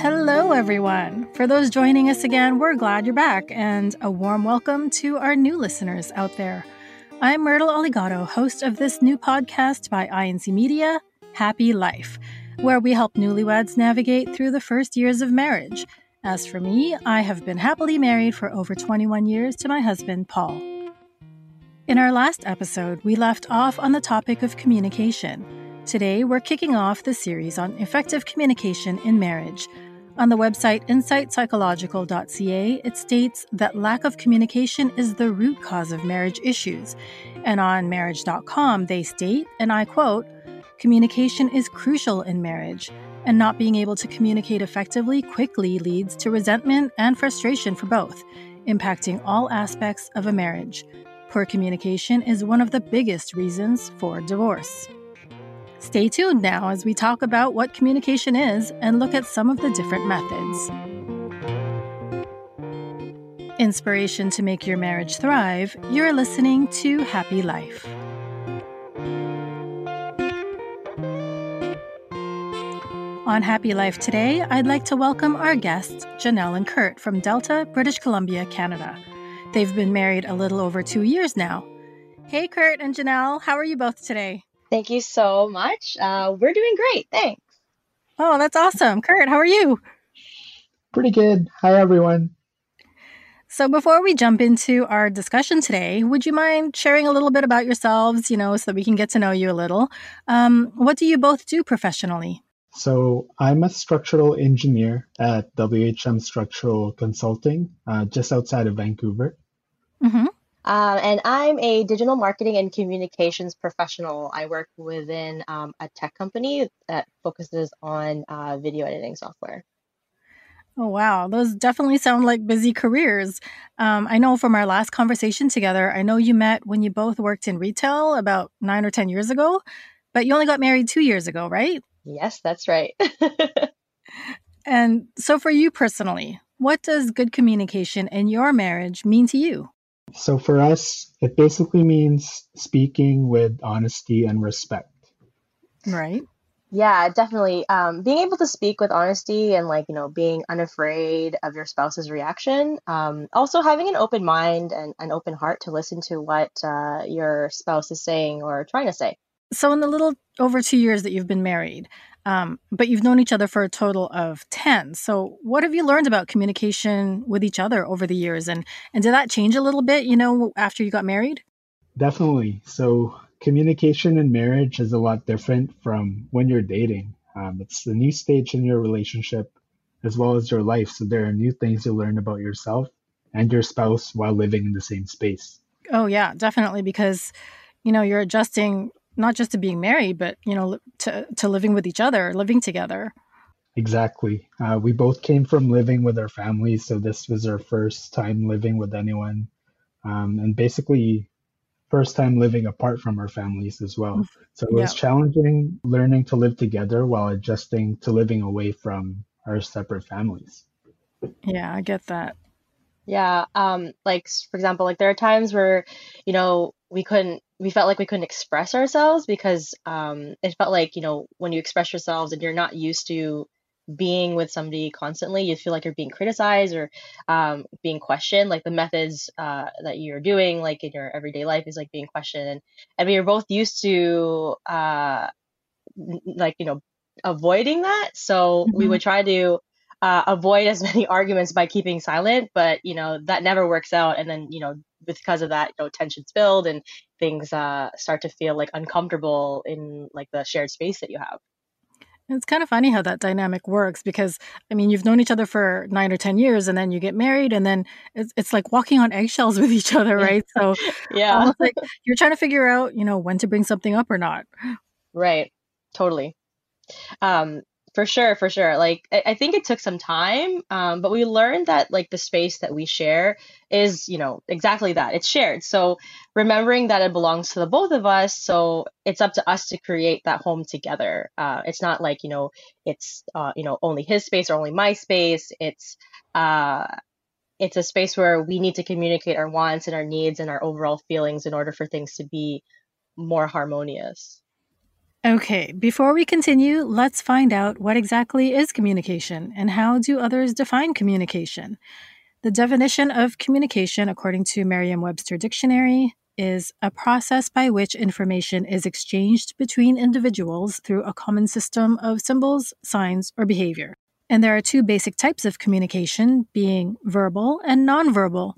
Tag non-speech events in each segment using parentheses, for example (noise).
Hello, everyone. For those joining us again, we're glad you're back, and a warm welcome to our new listeners out there. I'm Myrtle Oligato, host of this new podcast by INC Media, Happy Life, where we help newlyweds navigate through the first years of marriage. As for me, I have been happily married for over 21 years to my husband, Paul. In our last episode, we left off on the topic of communication. Today, we're kicking off the series on effective communication in marriage. On the website insightpsychological.ca, it states that lack of communication is the root cause of marriage issues. And on marriage.com, they state, and I quote, communication is crucial in marriage, and not being able to communicate effectively quickly leads to resentment and frustration for both, impacting all aspects of a marriage. Poor communication is one of the biggest reasons for divorce. Stay tuned now as we talk about what communication is and look at some of the different methods. Inspiration to make your marriage thrive, you're listening to Happy Life. On Happy Life today, I'd like to welcome our guests, Janelle and Kurt from Delta, British Columbia, Canada. They've been married a little over two years now. Hey, Kurt and Janelle, how are you both today? Thank you so much. Uh, we're doing great. Thanks. Oh, that's awesome. Kurt, how are you? Pretty good. Hi, everyone. So, before we jump into our discussion today, would you mind sharing a little bit about yourselves, you know, so that we can get to know you a little? Um, what do you both do professionally? So, I'm a structural engineer at WHM Structural Consulting, uh, just outside of Vancouver. Mm-hmm. Um, and I'm a digital marketing and communications professional. I work within um, a tech company that focuses on uh, video editing software. Oh, wow. Those definitely sound like busy careers. Um, I know from our last conversation together, I know you met when you both worked in retail about nine or 10 years ago, but you only got married two years ago, right? Yes, that's right. (laughs) and so, for you personally, what does good communication in your marriage mean to you? So for us, it basically means speaking with honesty and respect. Right. Yeah, definitely. Um, being able to speak with honesty and like, you know, being unafraid of your spouse's reaction. Um, also having an open mind and an open heart to listen to what uh, your spouse is saying or trying to say. So, in the little over two years that you've been married, um, but you've known each other for a total of 10. So, what have you learned about communication with each other over the years? And, and did that change a little bit, you know, after you got married? Definitely. So, communication in marriage is a lot different from when you're dating. Um, it's a new stage in your relationship as well as your life. So, there are new things you learn about yourself and your spouse while living in the same space. Oh, yeah, definitely. Because, you know, you're adjusting not just to being married, but you know, to to living with each other, living together. Exactly. Uh, we both came from living with our families, so this was our first time living with anyone, um, and basically first time living apart from our families as well. Mm-hmm. So it was yeah. challenging learning to live together while adjusting to living away from our separate families. Yeah, I get that. Yeah, um, like for example, like there are times where, you know, we couldn't we felt like we couldn't express ourselves because um, it felt like you know when you express yourselves and you're not used to being with somebody constantly you feel like you're being criticized or um, being questioned. Like the methods uh, that you're doing like in your everyday life is like being questioned. And, and we were both used to uh, like you know avoiding that. So mm-hmm. we would try to uh, avoid as (laughs) many arguments by keeping silent but you know that never works out. And then you know because of that you know tensions build and things uh, start to feel like uncomfortable in like the shared space that you have it's kind of funny how that dynamic works because I mean you've known each other for nine or ten years and then you get married and then it's, it's like walking on eggshells with each other, (laughs) right? So yeah, like you're trying to figure out you know when to bring something up or not. Right. Totally. Um, for sure, for sure. Like I, I think it took some time, um, but we learned that like the space that we share is, you know, exactly that. It's shared. So remembering that it belongs to the both of us, so it's up to us to create that home together. Uh, it's not like you know, it's uh, you know only his space or only my space. It's uh, it's a space where we need to communicate our wants and our needs and our overall feelings in order for things to be more harmonious. Okay, before we continue, let's find out what exactly is communication and how do others define communication. The definition of communication, according to Merriam Webster Dictionary, is a process by which information is exchanged between individuals through a common system of symbols, signs, or behavior. And there are two basic types of communication, being verbal and nonverbal.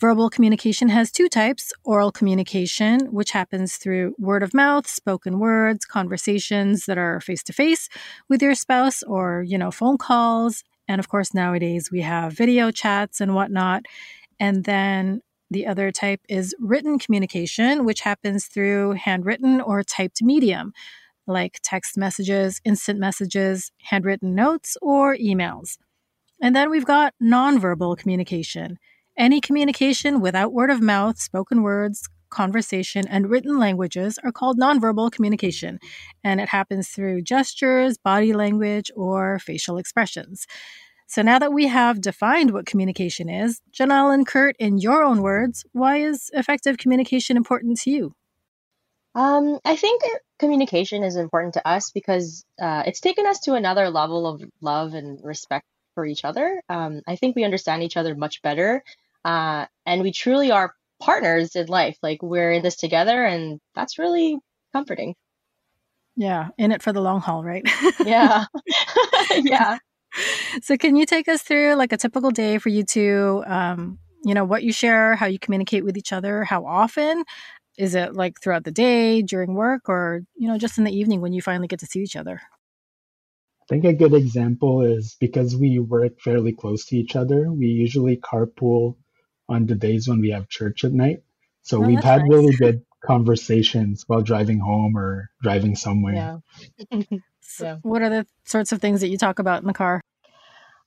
Verbal communication has two types oral communication, which happens through word of mouth, spoken words, conversations that are face to face with your spouse, or, you know, phone calls. And of course, nowadays we have video chats and whatnot. And then the other type is written communication, which happens through handwritten or typed medium, like text messages, instant messages, handwritten notes, or emails. And then we've got nonverbal communication. Any communication without word of mouth, spoken words, conversation, and written languages are called nonverbal communication, and it happens through gestures, body language, or facial expressions. So now that we have defined what communication is, Janelle and Kurt, in your own words, why is effective communication important to you? Um, I think communication is important to us because uh, it's taken us to another level of love and respect for each other. Um, I think we understand each other much better, uh, and we truly are partners in life. Like we're in this together, and that's really comforting. Yeah, in it for the long haul, right? (laughs) Yeah. (laughs) Yeah. so can you take us through like a typical day for you two um, you know what you share how you communicate with each other how often is it like throughout the day during work or you know just in the evening when you finally get to see each other I think a good example is because we work fairly close to each other, we usually carpool on the days when we have church at night. So Oh, we've had nice. really good conversations while driving home or driving somewhere. Yeah. (laughs) So Yeah. what are the sorts of things that you talk about in the car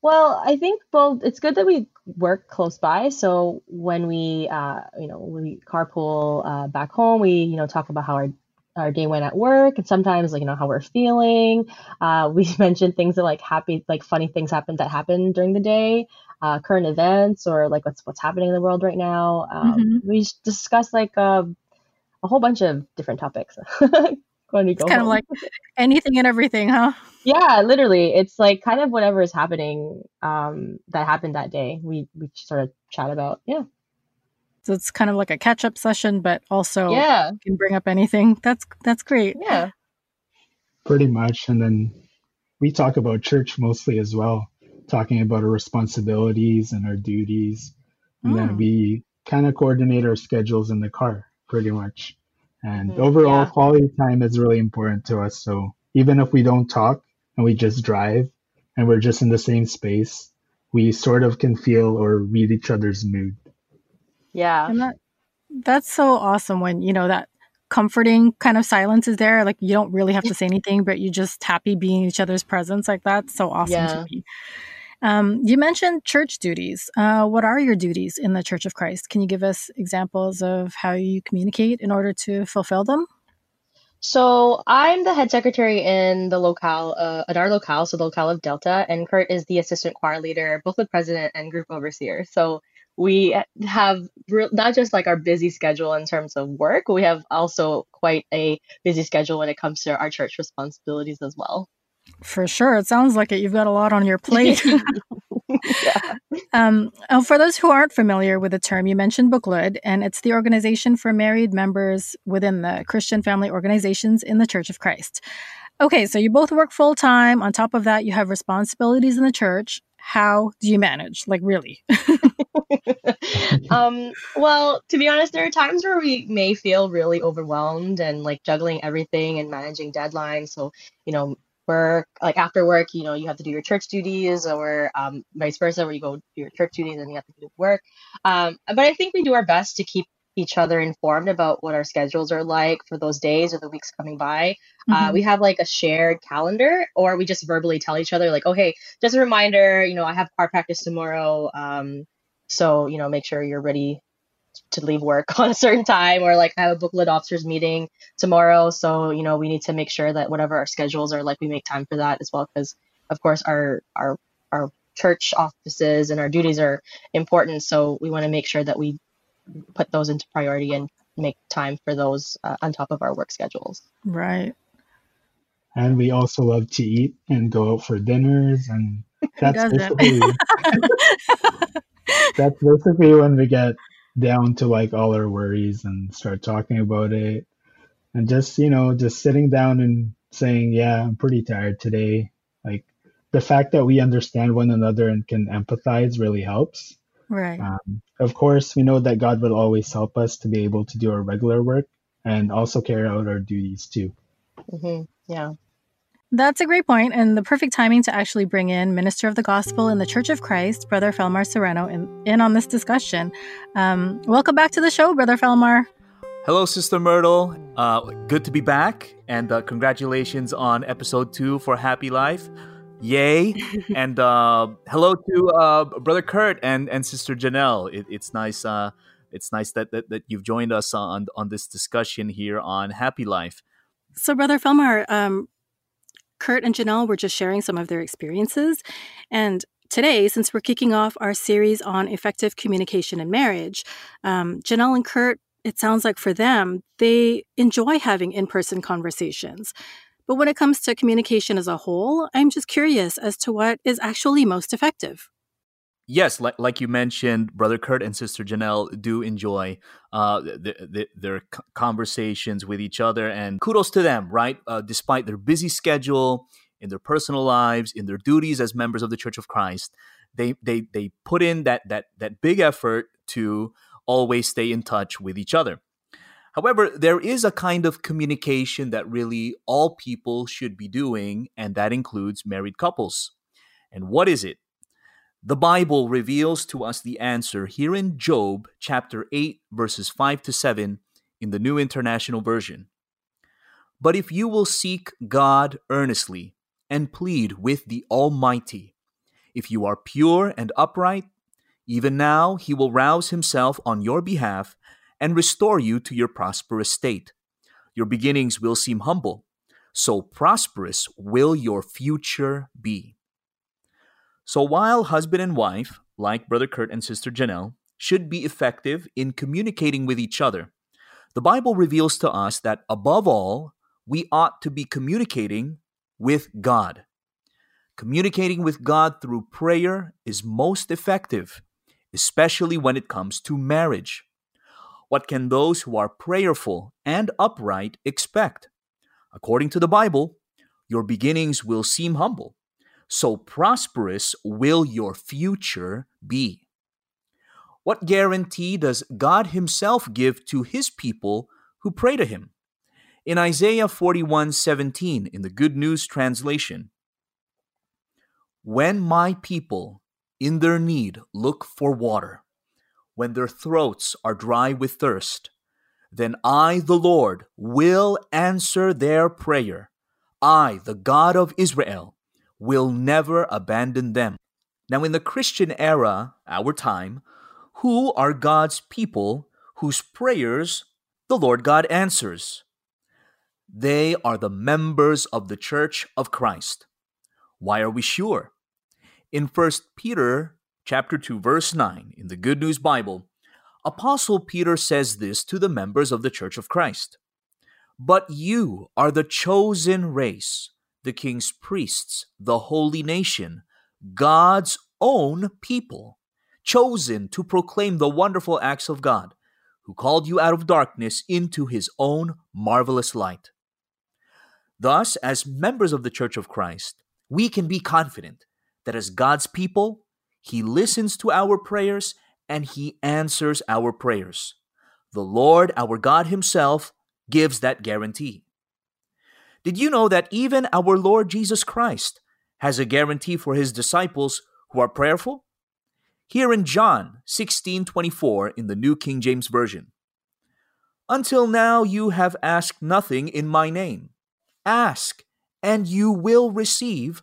Well, I think well, it's good that we work close by. So when we, uh, you know, we carpool uh, back home, we, you know, talk about how our our day went at work, and sometimes like you know how we're feeling. Uh, (laughs) we mention things that like happy, like funny things happened that happened during the day, uh, current events, or like what's what's happening in the world right now. Um, Mhm. we discuss like uh, a whole bunch of different topics (laughs) when we it's go kind of like anything and everything huh Yeah, literally. It's like kind of whatever is happening um that happened that day. We we sort of chat about. Yeah. so it's kind of like a catch-up session but also Yeah. you can bring up anything that's that's great Yeah. Pretty much. And then we talk about church mostly as well, talking about our responsibilities and our duties. And then Mm. we kind of coordinate our schedules in the car, pretty much. And Mhm. overall, Yeah. quality time is really important to us. So even if we don't talk and we just drive and we're just in the same space, we sort of can feel or read each other's mood. Yeah. and that that's so awesome when you know that comforting kind of silence is there. Like you don't really have to say anything but you're just happy being in each other's presence. Like that's so awesome Yeah. to me. Um, you mentioned church duties. Uh, what are your duties in the church of christ? Can you give us examples of how you communicate in order to fulfill them? So I'm the head secretary in the locale, uh, at our locale, so the locale of Delta, and Kurt is the assistant choir leader, Buklod president, and group overseer. So we have re- not just like our busy schedule in terms of work, we have also quite a busy schedule when it comes to our church responsibilities as well. for sure it sounds like it you've got a lot on your plate (laughs) Yeah. Um, oh, for those who aren't familiar with the term, you mentioned Buklod, and it's the organization for married members within the Christian family organizations in the Church of Christ. Okay, so you both work full time. On top of that, you have responsibilities in the church. How do you manage? Like, really? (laughs) (laughs) um, well, to be honest, there are times where we may feel really overwhelmed and like juggling everything and managing deadlines. So, you know, work, like after work, you know, you have to do your church duties or um, vice versa, where you go do your church duties and you have to do work. Um, but I think we do our best to keep each other informed about what our schedules are like for those days or the weeks coming by. Uh, Mhm. we have like a shared calendar, or we just verbally tell each other, like, oh, hey, just a reminder, you know, I have car practice tomorrow. Um, so, you know, make sure you're ready to leave work (laughs) on a certain time, or like I have a Buklod officers meeting tomorrow. So, you know, we need to make sure that whatever our schedules are like, we make time for that as well. Because, of course, our, our, our church offices and our duties are important. So we want to make sure that we put those into priority and make time for those uh, on top of our work schedules. Right. and we also love to eat and go out for dinners and (laughs) that's basically (laughs) that's basically when we get down to like all our worries and start talking about it. And just you know just sitting down and saying yeah i'm pretty tired today. Like the fact that we understand one another and can empathize really helps. Right. Um, of course we know that god will always help us to be able to do our regular work and also carry out our duties too. Hmm Yeah. That's a great point, and the perfect timing to actually bring in Minister of the Gospel in the Church of Christ, Brother Felmar Sereno, in, in on this discussion. Um, welcome back to the show, Brother Felmar. Hello, Sister Myrtle. Uh, good to be back, and uh, congratulations on episode two for Happy Life. Yay! (laughs) and uh, hello to uh, Brother Kurt and, and Sister Janelle. It, it's nice. Uh, it's nice that, that that you've joined us on on this discussion here on Happy Life. So, Brother Felmar, um, Kurt and Janelle were just sharing some of their experiences. And today, since we're kicking off our series on effective communication in marriage, um, Janelle and Kurt, it sounds like for them, they enjoy having in person conversations. But when it comes to communication as a whole, I'm just curious as to what is actually most effective yes, like like you mentioned, brother Kurt and sister Janelle do enjoy uh, the, the, their conversations with each other, and kudos to them, right? Uh, despite their busy schedule in their personal lives, in their duties as members of the Church of Christ, they they they put in that that that big effort to always stay in touch with each other. However, there is a kind of communication that really all people should be doing, and that includes married couples. And what is it? The Bible reveals to us the answer here in Job chapter 8, verses 5 to 7 in the New International Version. But if you will seek God earnestly and plead with the Almighty, if you are pure and upright, even now he will rouse himself on your behalf and restore you to your prosperous state. Your beginnings will seem humble, so prosperous will your future be. So while husband and wife, like Brother Kurt and Sister Janelle, should be effective in communicating with each other, the Bible reveals to us that above all, we ought to be communicating with God. Communicating with God through prayer is most effective, especially when it comes to marriage. What can those who are prayerful and upright expect? According to the Bible, your beginnings will seem humble, so prosperous will your future be. What guarantee does God Himself give to His people who pray to Him? In Isaiah 41 17, in the Good News translation, When my people in their need look for water, when their throats are dry with thirst, then I, the Lord, will answer their prayer. I, the God of Israel, will never abandon them. Now, in the Christian era, our time, who are God's people whose prayers the Lord God answers? They are the members of the Church of Christ. Why are we sure? In 1 Peter chapter 2 verse 9 in the Good News Bible, Apostle Peter says this to the members of the Church of Christ. But you are the chosen race, the king's priests, the holy nation, God's own people, chosen to proclaim the wonderful acts of God, who called you out of darkness into his own marvelous light. Thus, as members of the Church of Christ, we can be confident that as God's people, he listens to our prayers and he answers our prayers. The Lord, our God Himself, gives that guarantee. Did you know that even our Lord Jesus Christ has a guarantee for his disciples who are prayerful? Here in John 16:24 in the New King James Version. Until now you have asked nothing in my name. Ask, and you will receive,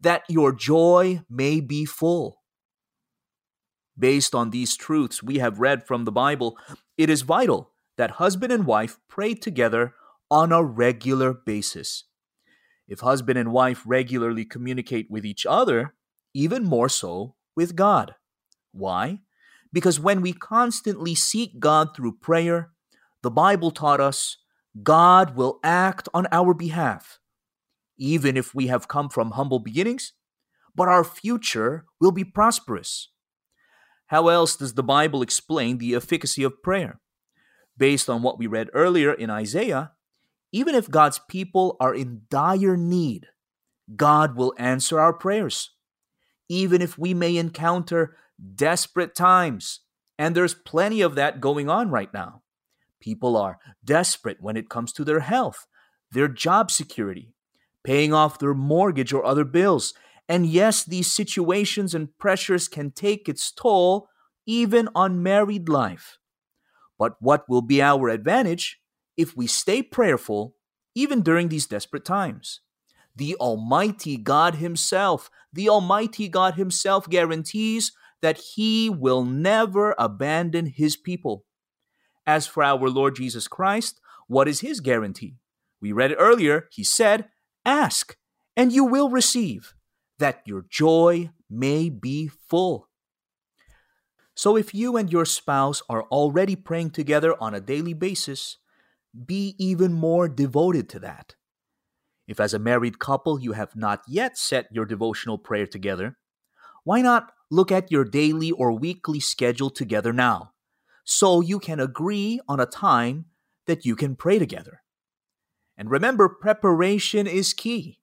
that your joy may be full. Based on these truths we have read from the Bible, it is vital that husband and wife pray together on a regular basis. If husband and wife regularly communicate with each other, even more so with God. Why? Because when we constantly seek God through prayer, the Bible taught us God will act on our behalf. even if we have come from humble beginnings, but our future will be prosperous. How else does the Bible explain the efficacy of prayer? Based on what we read earlier in Isaiah, even if God's people are in dire need, God will answer our prayers. Even if we may encounter desperate times, and there's plenty of that going on right now. People are desperate when it comes to their health, their job security, paying off their mortgage or other bills. And yes, these situations and pressures can take its toll even on married life. But what will be our advantage if we stay prayerful even during these desperate times? The Almighty God Himself, the Almighty God Himself guarantees that He will never abandon His people. As for our Lord Jesus Christ, what is His guarantee? We read it earlier. He said, Ask, and you will receive, that your joy may be full. So, if you and your spouse are already praying together on a daily basis, be even more devoted to that. If, as a married couple, you have not yet set your devotional prayer together, why not look at your daily or weekly schedule together now so you can agree on a time that you can pray together? And remember, preparation is key.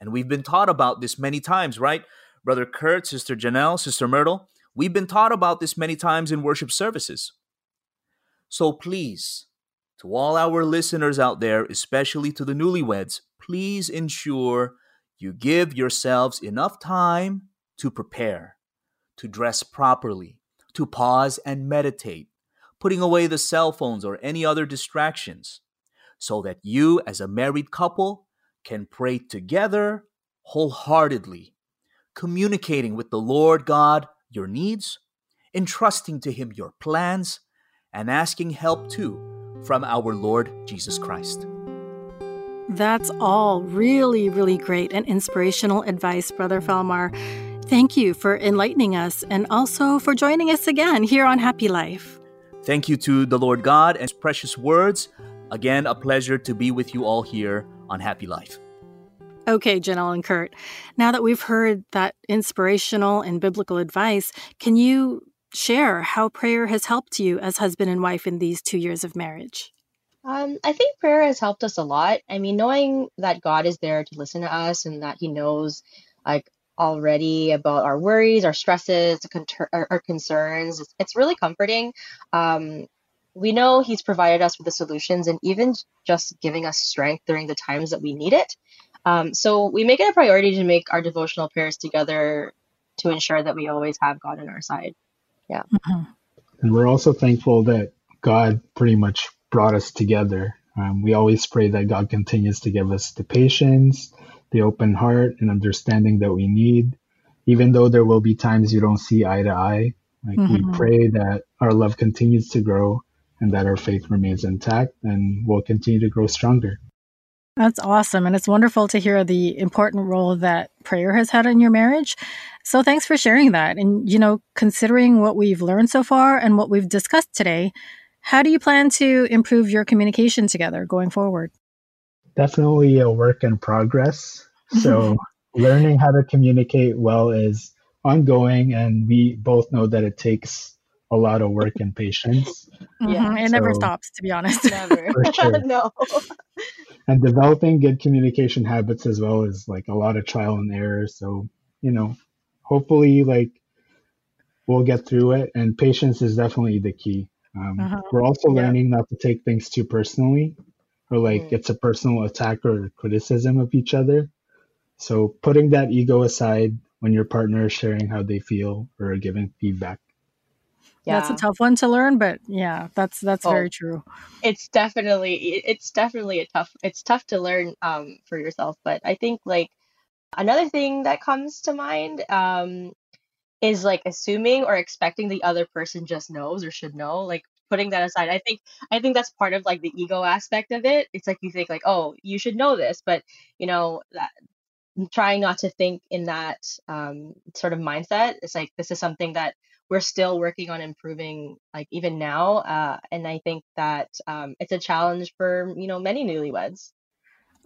And we've been taught about this many times, right? Brother Kurt, Sister Janelle, Sister Myrtle, we've been taught about this many times in worship services. So please, to all our listeners out there, especially to the newlyweds, please ensure you give yourselves enough time to prepare, to dress properly, to pause and meditate, putting away the cell phones or any other distractions, so that you, as a married couple, can pray together wholeheartedly, communicating with the Lord God your needs, entrusting to Him your plans, and asking help too from our Lord Jesus Christ. That's all really, really great and inspirational advice, Brother Felmar. Thank you for enlightening us and also for joining us again here on Happy Life. Thank you to the Lord God and His precious words. Again, a pleasure to be with you all here on Happy Life. Okay, Janelle and Kurt, now that we've heard that inspirational and biblical advice, can you share how prayer has helped you as husband and wife in these two years of marriage? Um, I think prayer has helped us a lot. I mean, knowing that God is there to listen to us and that He knows, like, already about our worries, our stresses, our, concerns, it's, it's really comforting. Um, we know He's provided us with the solutions and even just giving us strength during the times that we need it. Um, so we make it a priority to make our devotional prayers together to ensure that we always have God on our side. Yeah. Mm-hmm. And we're also thankful that God pretty much brought us together. Um, we always pray that God continues to give us the patience, the open heart, and understanding that we need, even though there will be times you don't see eye to eye. Like mm-hmm. we pray that our love continues to grow and that our faith remains intact and will continue to grow stronger. That's awesome. And it's wonderful to hear the important role that prayer has had in your marriage. So thanks for sharing that. And, you know, considering what we've learned so far and what we've discussed today, how do you plan to improve your communication together going forward? Definitely a work in progress. Mm-hmm. So, learning how to communicate well is ongoing, and we both know that it takes a lot of work and patience. Mm-hmm. Yeah, it so, never stops, to be honest. (laughs) Never. Sure. (laughs) no. And developing good communication habits as well is like a lot of trial and error. So, you know, hopefully, like, we'll get through it. And patience is definitely the key. Um, uh-huh. We're also yeah. learning not to take things too personally or like mm. it's a personal attack or criticism of each other. So putting that ego aside when your partner is sharing how they feel or giving feedback. Yeah. That's a tough one to learn, but yeah, that's that's oh, very true. It's definitely it's definitely a tough it's tough to learn um for yourself, but I think like another thing that comes to mind um is like assuming or expecting the other person just knows or should know like putting that aside i think i think that's part of like the ego aspect of it it's like you think like oh you should know this but you know that trying not to think in that um, sort of mindset it's like this is something that we're still working on improving like even now uh, and i think that um, it's a challenge for you know many newlyweds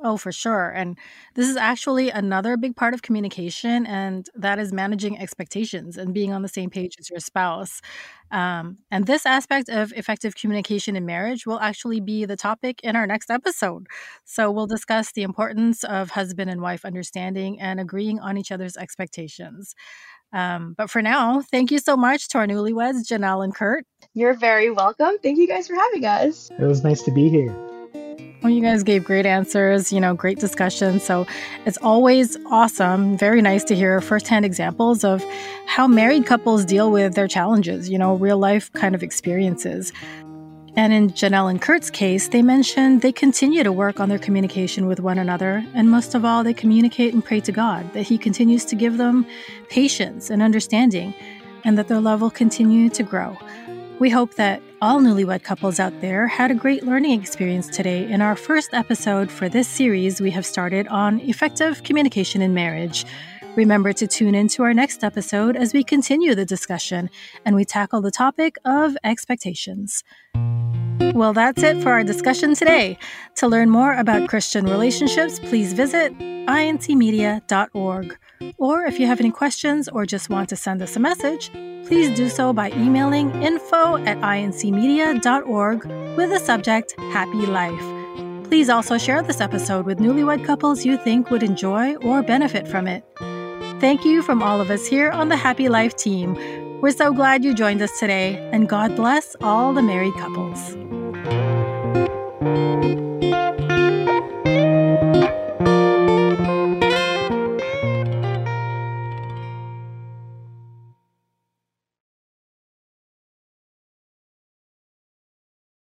Oh, for sure. And this is actually another big part of communication, and that is managing expectations and being on the same page as your spouse. Um, and this aspect of effective communication in marriage will actually be the topic in our next episode. So we'll discuss the importance of husband and wife understanding and agreeing on each other's expectations. Um, but for now, thank you so much to our newlyweds, Janelle and Kurt. You're very welcome. Thank you guys for having us. It was nice to be here. Well, you guys gave great answers, you know, great discussion. So it's always awesome, very nice to hear firsthand examples of how married couples deal with their challenges, you know, real life kind of experiences. And in Janelle and Kurt's case, they mentioned they continue to work on their communication with one another. And most of all, they communicate and pray to God that He continues to give them patience and understanding and that their love will continue to grow. We hope that all newlywed couples out there had a great learning experience today in our first episode for this series we have started on effective communication in marriage. Remember to tune in to our next episode as we continue the discussion and we tackle the topic of expectations. Well, that's it for our discussion today. To learn more about Christian relationships, please visit incmedia.org. Or if you have any questions or just want to send us a message, please do so by emailing info at incmedia.org with the subject Happy Life. Please also share this episode with newlywed couples you think would enjoy or benefit from it. Thank you from all of us here on the Happy Life team. We're so glad you joined us today, and God bless all the married couples.